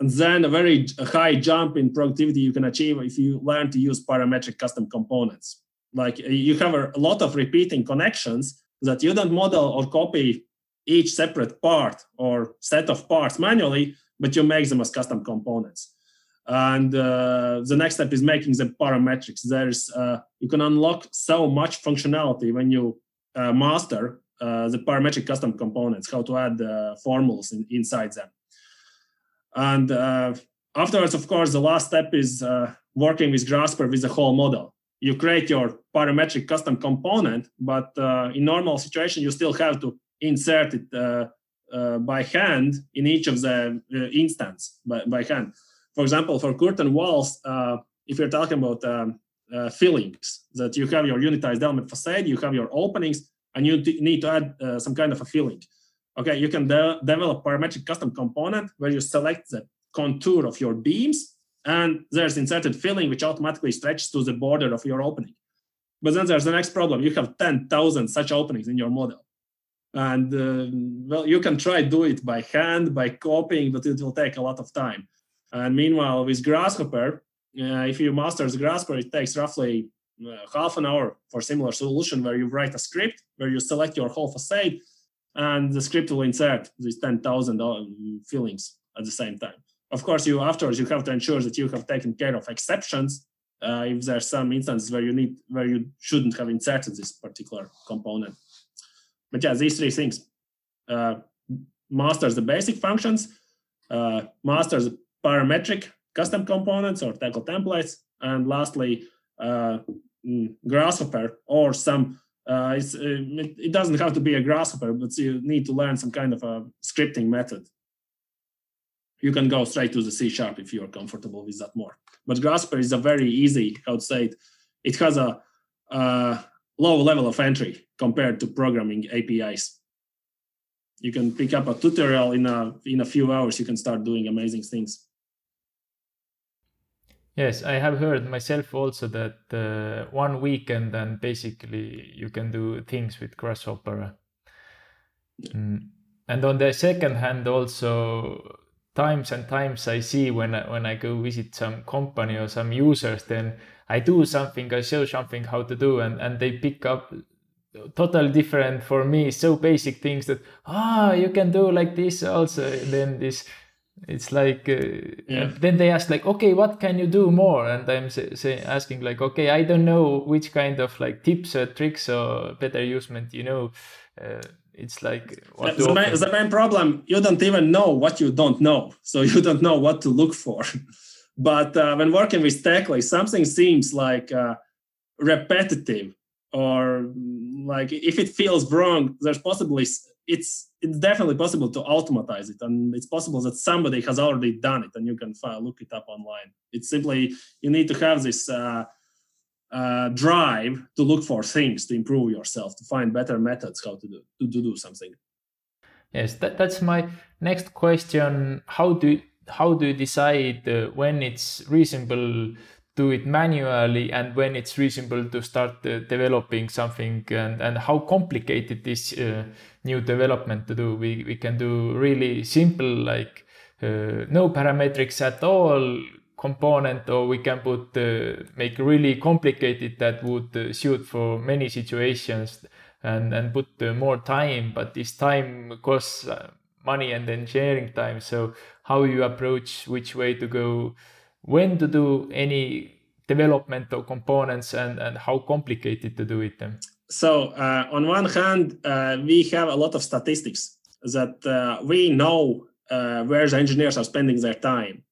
and then a very high jump in productivity you can achieve if you learn to use parametric custom components. Like you have a lot of repeating connections that you don't model or copy each separate part or set of parts manually, but you make them as custom components. And uh, the next step is making the parametrics. There's uh, you can unlock so much functionality when you uh, master uh, the parametric custom components, how to add uh, formulas in, inside them. And uh, afterwards, of course, the last step is working with Grasshopper with the whole model. You create your parametric custom component, but in normal situation, you still have to insert it uh, by hand in each of the uh, instance by, by hand. For example, for curtain walls, uh, if you're talking about um, uh, fillings, that you have your unitized element facade, you have your openings, and you need to add uh, some kind of a filling. Okay, you can de- develop parametric custom component where you select the contour of your beams, and there's inserted filling which automatically stretches to the border of your opening. But then there's the next problem. You have 10,000 such openings in your model and uh, well you can try do it by hand by copying but it will take a lot of time. And meanwhile with grasshopper uh, if you master grasshopper it takes roughly uh, half an hour for similar solution where you write a script where you select your whole facade and the script will insert these 10,000 uh, fillings at the same time. Of course you afterwards you have to ensure that you have taken care of exceptions uh, if are some instances where you need where you shouldn't have inserted this particular component but yeah, these three things uh, masters the basic functions, uh, masters parametric custom components or Tekla templates, and lastly, uh, mm, Grasshopper or some. Uh, uh, it, it, doesn't have to be a Grasshopper, but you need to learn some kind of a scripting method. You can go straight to the C sharp if you're comfortable with that more. But Grasshopper is a very easy, I would say, it, it has a, a low level of entry compared to programming APIs. You can pick up a tutorial in a in a few hours. You can start doing amazing things. Yes, I have heard myself also that uh, one weekend and basically you can do things with Grasshopper. Mm. And on the second hand, also times and times I see when when I go visit some company or some users, then I do something, I show something how to do, and, and they pick up totally different for me, so basic things that ah you can do like this also. Then this it's like uh, yeah. then they ask like okay what can you do more? And i'm say, say, asking like okay i don't know which kind of like tips or tricks or better usement you know. Uh, it's like the, main, the main problem. You don't even know what you don't know so you don't know what to look for but uh, when working with Tekla something seems like uh, repetitive or like if it feels wrong there's possibly it's it's definitely possible to automatize it. And it's possible that somebody has already done it and you can look it up online. It's simply you need to have this uh, uh, drive to look for things to improve yourself to find better methods how to do to, to do something. Yes that, that's my next question. How do how do you decide uh, when it's reasonable to do it manually and when it's reasonable to start uh, developing something and, and how complicated this uh, new development to do? We, we can do really simple like uh, no parametrics at all component or we can put uh, make really complicated that would uh, suit for many situations and and put more time but this time costs money and engineering time. So how you approach which way to go when to do any development of components and, and how complicated to do it then? So uh, on one hand, uh, we have a lot of statistics that uh, we know uh, where the engineers are spending their time.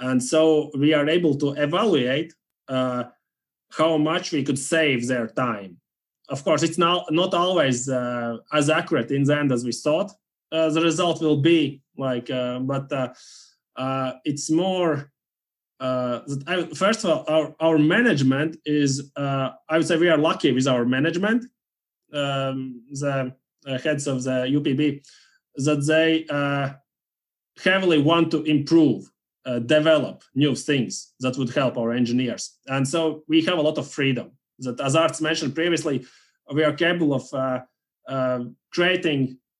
And so we are able to evaluate uh, how much we could save their time. Of course, it's not, not always uh, as accurate in the end as we thought. The result will be like, but it's more uh, I, first of all, our, our management is, uh, I would say we are lucky with our management, um, the uh, heads of the UPB, that they uh, heavily want to improve, uh, develop new things that would help our engineers. And so we have a lot of freedom. That, as Artis mentioned previously, we are capable of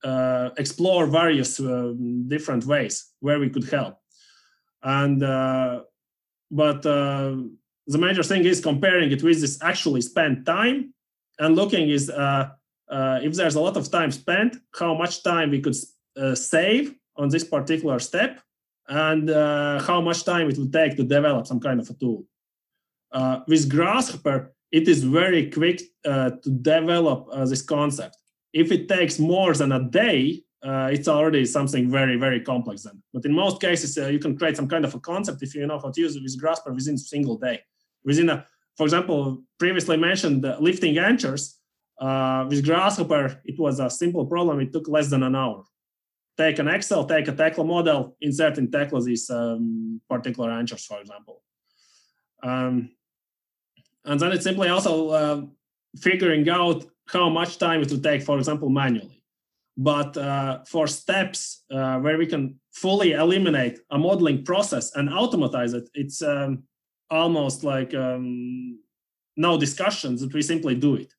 uh, explore various um, different ways where we could help. And but uh, the major thing is comparing it with this actually spent time and looking is uh, uh, if there's a lot of time spent, how much time we could uh, save on this particular step, and uh, how much time it would take to develop some kind of a tool. Uh, with Grasshopper, it is very quick to develop this concept. If it takes more than a day, uh, it's already something very, very complex then. But in most cases, uh, you can create some kind of a concept if you know how to use it with Grasshopper within a single day. Within a, for example, previously mentioned uh, lifting anchors, uh, with Grasshopper, it was a simple problem. It took less than an hour. Take an Excel, take a Tekla model, insert in Tekla these um, particular anchors, for example. Um, and then it's simply also uh, figuring out how much time it will take, for example, manually but uh, for steps uh, where we can fully eliminate a modeling process and automatize it, it's um, almost like um, no discussions that we simply do it.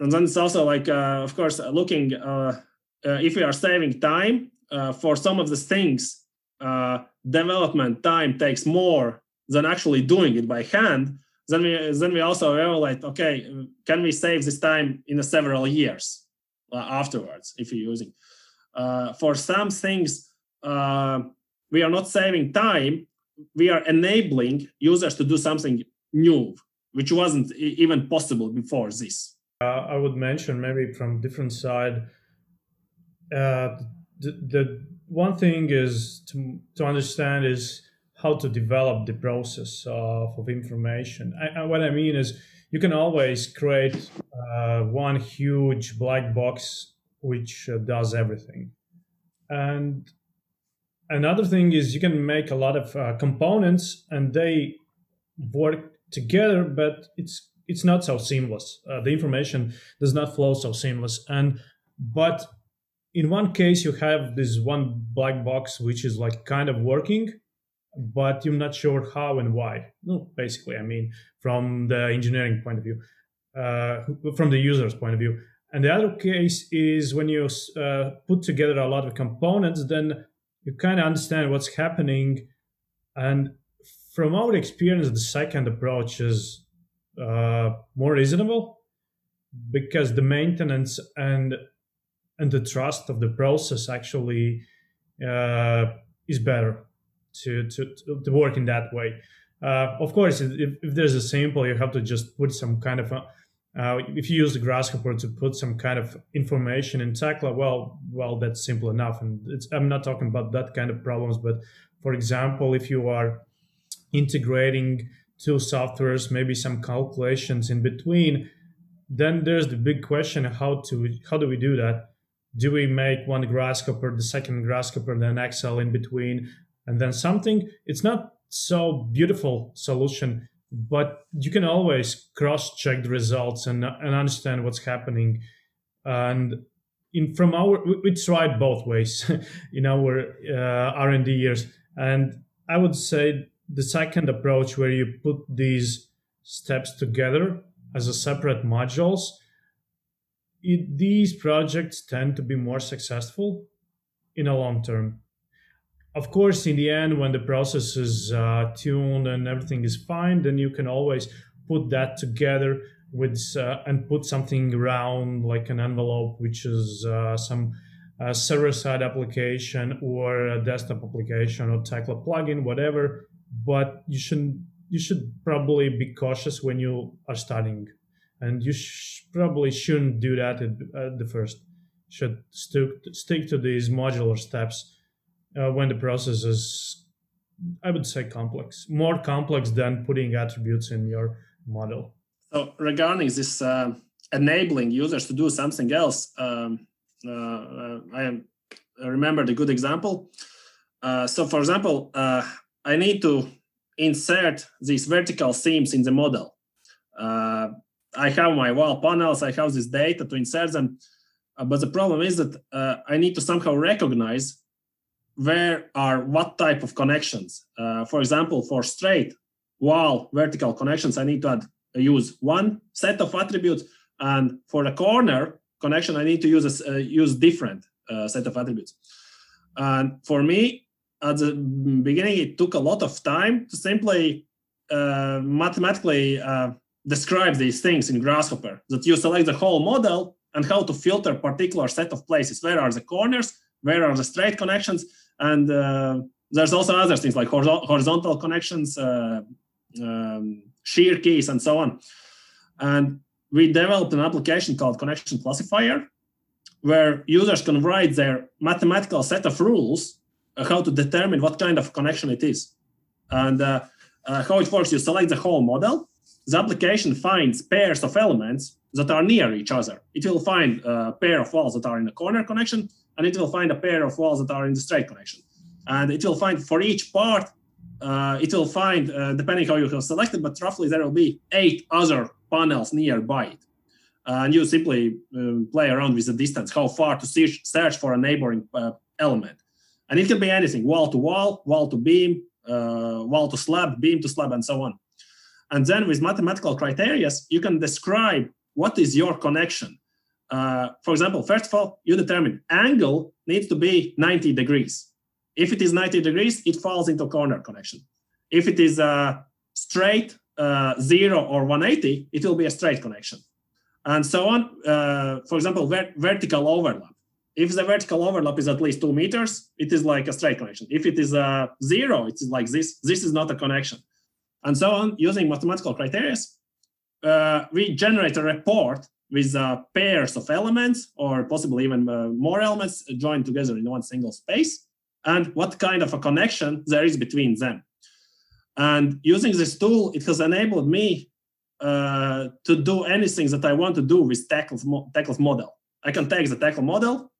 And then it's also like, uh, of course, looking uh, uh, if we are saving time uh, for some of the things, development time takes more than actually doing it by hand. Then we then we also evaluate, okay, can we save this time in several years? Uh, afterwards if you're using. Uh, for some things, uh, we are not saving time. We are enabling users to do something new, which wasn't even possible before this. Uh, I would mention maybe from different side, uh, the, the, one thing is to, to understand is how to develop the process of, of information. I, what I mean is you can always create uh, one huge black box which uh, does everything. And another thing is you can make a lot of uh, components and they work together, but it's it's not so seamless. Uh, the information does not flow so seamless. And but in one case you have this one black box which is like kind of working but you're not sure how and why. No basically i mean from the engineering point of view uh, from the user's point of view. And the other case is when you uh, put together a lot of components then you kind of understand what's happening. And from our experience the second approach is uh, more reasonable because the maintenance and and the trust of the process actually uh, is better to, to, to work in that way. Uh, of course, if, if, there's a sample, you have to just put some kind of, a, uh, if you use the Grasshopper to put some kind of information in Tekla, well, well, that's simple enough. And I'm not talking about that kind of problems, but for example, if you are integrating two softwares, maybe some calculations in between, then there's the big question: how to how do we do that? do we make one grasshopper, the second grasshopper, then Excel in between, and then something? It's not so beautiful solution, but you can always cross-check the results and, and understand what's happening. And in from our, we, we tried both ways in our uh, R&D years, and I would say the second approach where you put these steps together as a separate modules it, these projects tend to be more successful in a long term. Of course, in the end, when the process is uh, tuned and everything is fine, then you can always put that together with uh, and put something around like an envelope, which is uh, some uh, server-side application or a desktop application or Tekla plugin, whatever. But you should you should probably be cautious when you are starting and you sh- probably shouldn't do that at, at, the first. Should stick stick to these modular steps uh, when the process is, I would say, complex, more complex than putting attributes in your model. So regarding this uh, enabling users to do something else, um, uh, uh I, I remember the good example. Uh, so, for example, uh, I need to insert these vertical seams in the model. I have my wall panels, I have this data to insert them. Uh, but the problem is that uh, I need to somehow recognize where are what type of connections. Uh, for example, for straight wall vertical connections, I need to add, use one set of attributes. And for the corner connection, I need to use a, uh, use different uh, set of attributes. And for me, at the beginning, it took a lot of time to simply uh, mathematically describe these things in Grasshopper that you select the whole model and how to filter particular set of places. Where are the corners? Where are the straight connections? And uh, there's also other things like horizontal connections, uh, um, shear keys, and so on. And we developed an application called Connection Classifier, where users can write their mathematical set of rules uh, how to determine what kind of connection it is. And uh, uh, how it works, you select the whole model, the application finds pairs of elements that are near each other. It will find a pair of walls that are in a corner connection, and it will find a pair of walls that are in the straight connection. And it will find for each part, uh, it will find, uh, depending how you have selected, but roughly there will be eight other panels nearby it. Uh, and you simply uh, play around with the distance, how far to search, search for a neighboring uh, element. And it can be anything, wall to wall, wall to beam, uh, wall to slab, beam to slab, and so on. And then with mathematical criteria, you can describe what is your connection. Uh, for example, first of all, you determine angle needs to be 90 degrees. If it is 90 degrees, it falls into corner connection. If it is uh, straight, uh, zero or 180, it will be a straight connection. And so on. Uh, for example, ver- vertical overlap. If the vertical overlap is at least two meters, it is like a straight connection. If it is a uh, zero, it is like this. This is not a connection and so on using mathematical criteria. We generate a report with uh, pairs of elements or possibly even uh, more elements joined together in one single space. and what kind of a connection there is between them. And using this tool, it has enabled me uh, to do anything that I want to do with Tekla's, Tekla's model. I can take the Tekla model,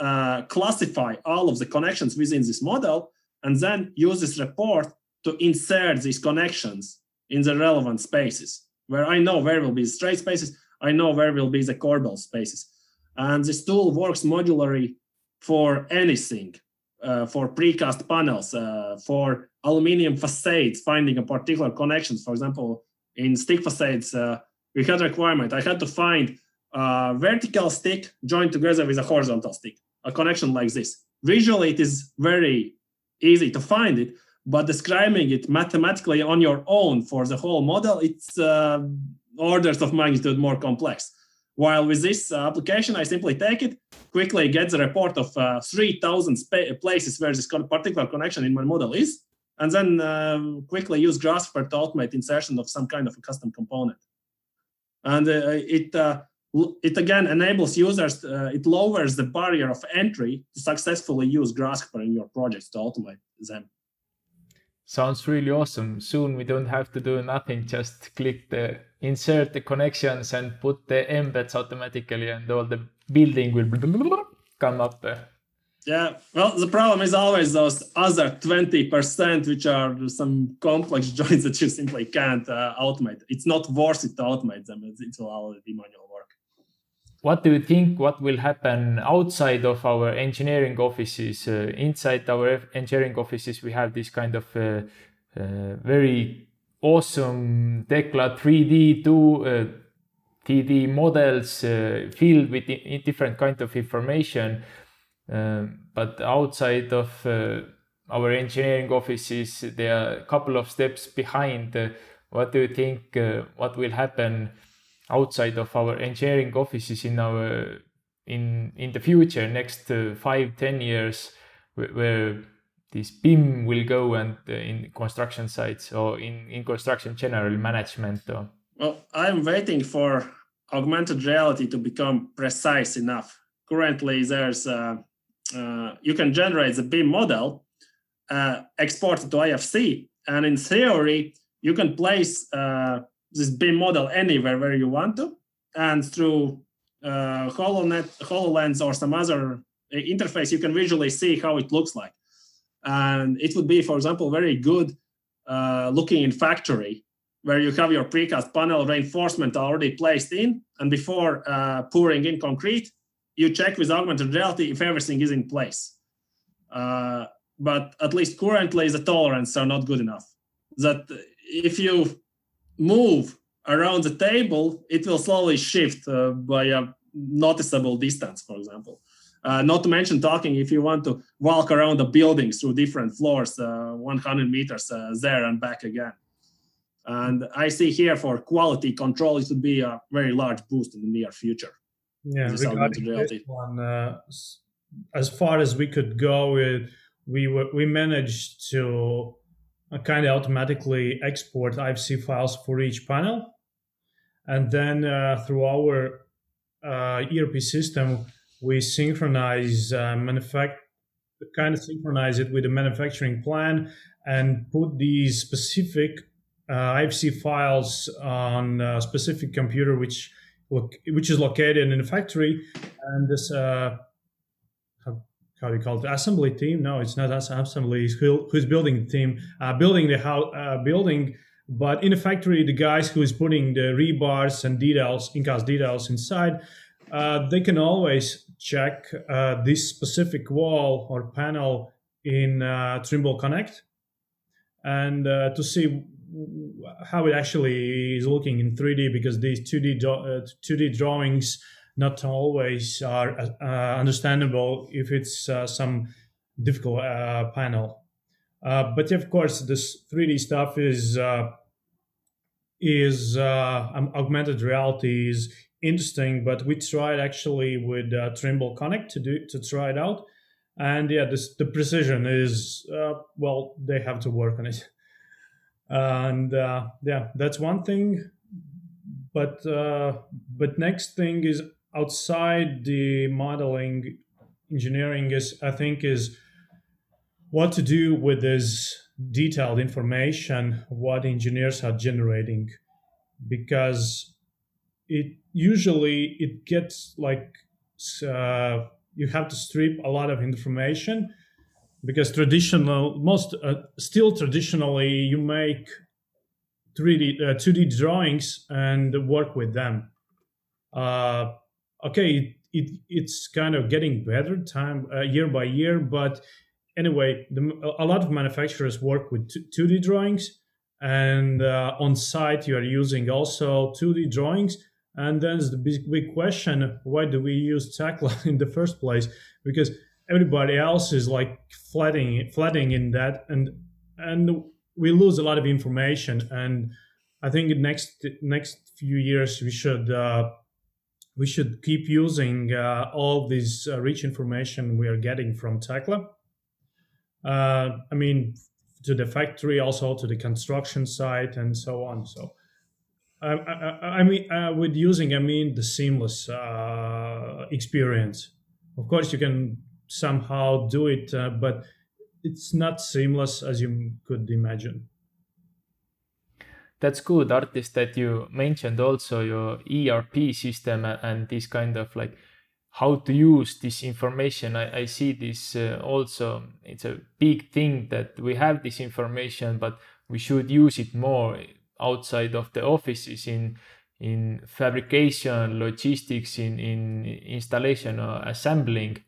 uh, classify all of the connections within this model, and then use this report to insert these connections in the relevant spaces where I know where will be straight spaces, I know where will be the corbel spaces. And this tool works modularly for anything, uh, for precast panels, uh, for aluminum facades, finding a particular connections. For example, in stick facades, uh, we had a requirement. I had to find a vertical stick joined together with a horizontal stick, a connection like this. Visually, it is very easy to find it, but describing it mathematically on your own for the whole model, it's uh, orders of magnitude more complex. While with this uh, application, I simply take it, quickly get the report of uh, 3,000 places where this particular connection in my model is, and then uh, quickly use Grasshopper to automate insertion of some kind of a custom component. And uh, it uh, it again enables users, uh, it lowers the barrier of entry to successfully use Grasshopper in your projects to automate them. Sounds really awesome. Soon we don't have to do nothing, just click the insert the connections and put the embeds automatically and all the building will come up there. Yeah, well, the problem is always those other 20%, which are some complex joints that you simply can't uh, automate. It's not worth it to automate them. It's all the manual what do you think what will happen outside of our engineering offices uh, inside our engineering offices we have this kind of uh, uh, very awesome Tekla 3d 2 3d uh, models uh, filled with different kind of information um, but outside of uh, our engineering offices there are a couple of steps behind. What do you think what will happen outside of our engineering offices in our in in the future next uh, five ten years where, this BIM will go and uh, in construction sites or in in construction general management or well i'm waiting for augmented reality to become precise enough. Currently there's uh, uh, you can generate the BIM model uh, export it to ifc and in theory you can place uh, this BIM model anywhere where you want to, and through uh, HoloNet, HoloLens, or some other interface, you can visually see how it looks like. And it would be, for example, very good uh, looking in factory where you have your precast panel reinforcement already placed in, and before uh, pouring in concrete, you check with augmented reality if everything is in place. Uh, but at least currently, the tolerance are not good enough. That if you move around the table, it will slowly shift uh, by a noticeable distance, for example. Uh, not to mention talking if you want to walk around the building through different floors, uh, 100 meters uh, there and back again. And I see here for quality control, it would be a very large boost in the near future. Yeah, regarding this one, uh, as far as we could go, with, we we managed to kind of automatically export IFC files for each panel. And then uh, through our uh, ERP system, we synchronize uh, kind of synchronize it with the manufacturing plan and put these specific uh, IFC files on a specific computer which which is located in the factory and this uh, how do you call it assembly team? No it's not assembly who, who's building the team. Uh, building the how uh, building but in the factory the guys who is putting the rebars and details incast details inside uh, they can always check uh, this specific wall or panel in uh, Trimble Connect and uh, to see how it actually is looking in 3D because these 2D 2D drawings not always are uh, understandable if it's uh, some difficult uh, panel. Uh, but of course, this 3D stuff is uh, is uh, um, augmented reality is interesting. But we tried actually with Trimble Connect to do to try it out, and yeah, this the precision is well they have to work on it. And yeah, that's one thing but but next thing is outside the modeling engineering is i think is what to do with this detailed information what engineers are generating. Because it usually it gets like uh, you have to strip a lot of information because traditional most uh, still traditionally you make 3d uh, 2d drawings and work with them. Uh, okay it, it's kind of getting better time uh, year by year but anyway the, a lot of manufacturers work with 2d drawings and uh, on site you are using also 2d drawings and then the big, big question why do we use Tekla in the first place? Because everybody else is like flooding flooding in that and and we lose a lot of information and i think next next few years we should uh, we should keep using uh, all this uh, rich information we are getting from Tekla. Uh, I mean, to the factory, also to the construction site, and so on. So, I, I, I mean, uh, with using, I mean the seamless uh, experience. Of course, you can somehow do it, uh, but it's not seamless as you could imagine. That's good, Artis, that you mentioned also your ERP system and this kind of like how to use this information. I, I see this uh, also. It's a big thing that we have this information, but we should use it more outside of the offices in in fabrication, logistics, in in installation or assembling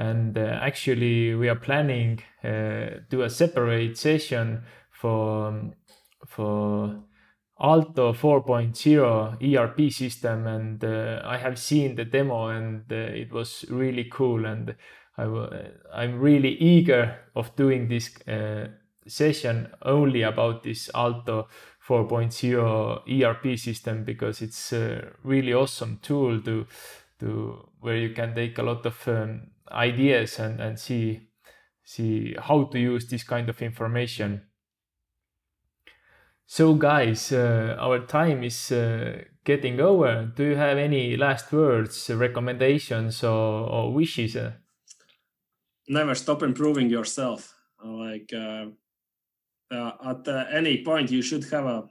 and uh, actually we are planning uh, do a separate session for um, for Aalto 4.0 ERP system and uh, I have seen the demo and uh, it was really cool and I w- I'm really eager of doing this uh, session only about this Alto 4.0 ERP system because it's a really awesome tool to to where you can take a lot of um, ideas and, and see see how to use this kind of information. So guys, uh, our time is uh, getting over. Do you have any last words, recommendations or, or wishes? Never stop improving yourself. Like uh, uh at uh, any point, you should have a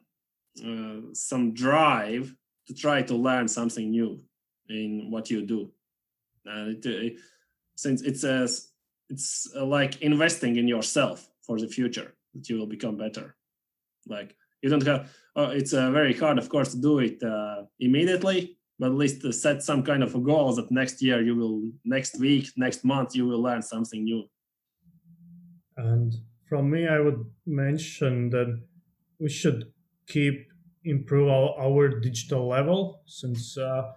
uh, some drive to try to learn something new in what you do. It, since it's a it's like investing in yourself for the future that you will become better like you don't have uh, it's uh, very hard of course to do it uh, immediately but at least set some kind of a goal that next year you will next week next month you will learn something new and from me i would mention that we should keep improve our, our digital level since uh,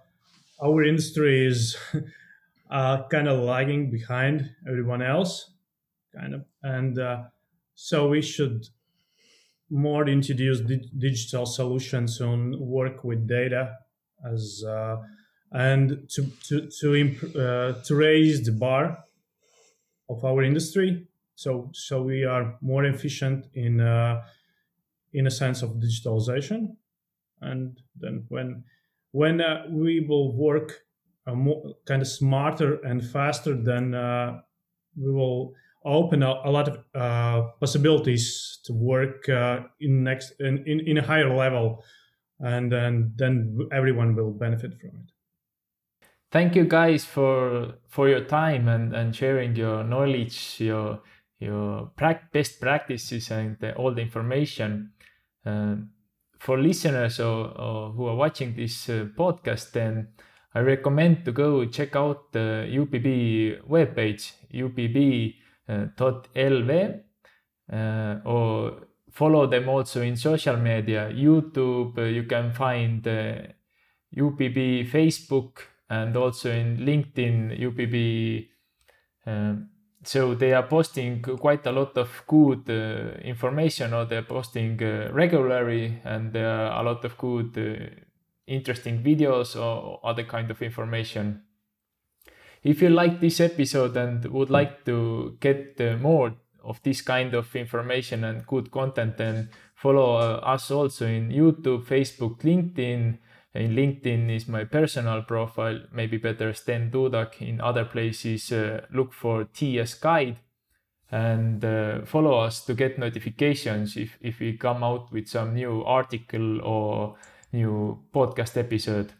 our industry is uh, kind of lagging behind everyone else, kind of. And uh, so we should more introduce di- digital solutions and work with data as uh, and to to to, imp- uh, to raise the bar of our industry. So so we are more efficient in uh, in a sense of digitalization, and then when when uh, we will work uh, more kind of smarter and faster, then uh, we will open a, a lot of uh, possibilities to work uh, in next in, in, in, a higher level and then then everyone will benefit from it. Thank you guys for for your time and and sharing your knowledge your your pra- best practices and the, all the information. Um, for listeners or, or, who are watching this uh, podcast then i recommend to go check out the upb webpage upb Eh, Tot11 eh, or follow them also in social media youtube eh, you can find UPB Facebook and also in LinkedIn UPB. So they are posting quite a lot of good uh, information, or they're posting uh, regularly, and there are a lot of good, uh, interesting videos or other kind of information. If you like this episode and would like to get uh, more of this kind of information and good content, then follow uh, us also in YouTube, Facebook, LinkedIn. In LinkedIn is my personal profile, maybe better Sten Dudak. In other places, uh, look for TS Guide. and uh, follow us to get notifications if, if we come out with some new article or new podcast episode.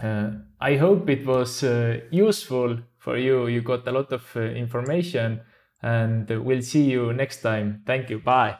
Uh, I hope it was uh, useful for you. You got a lot of uh, information and we'll see you next time. Thank you. Bye.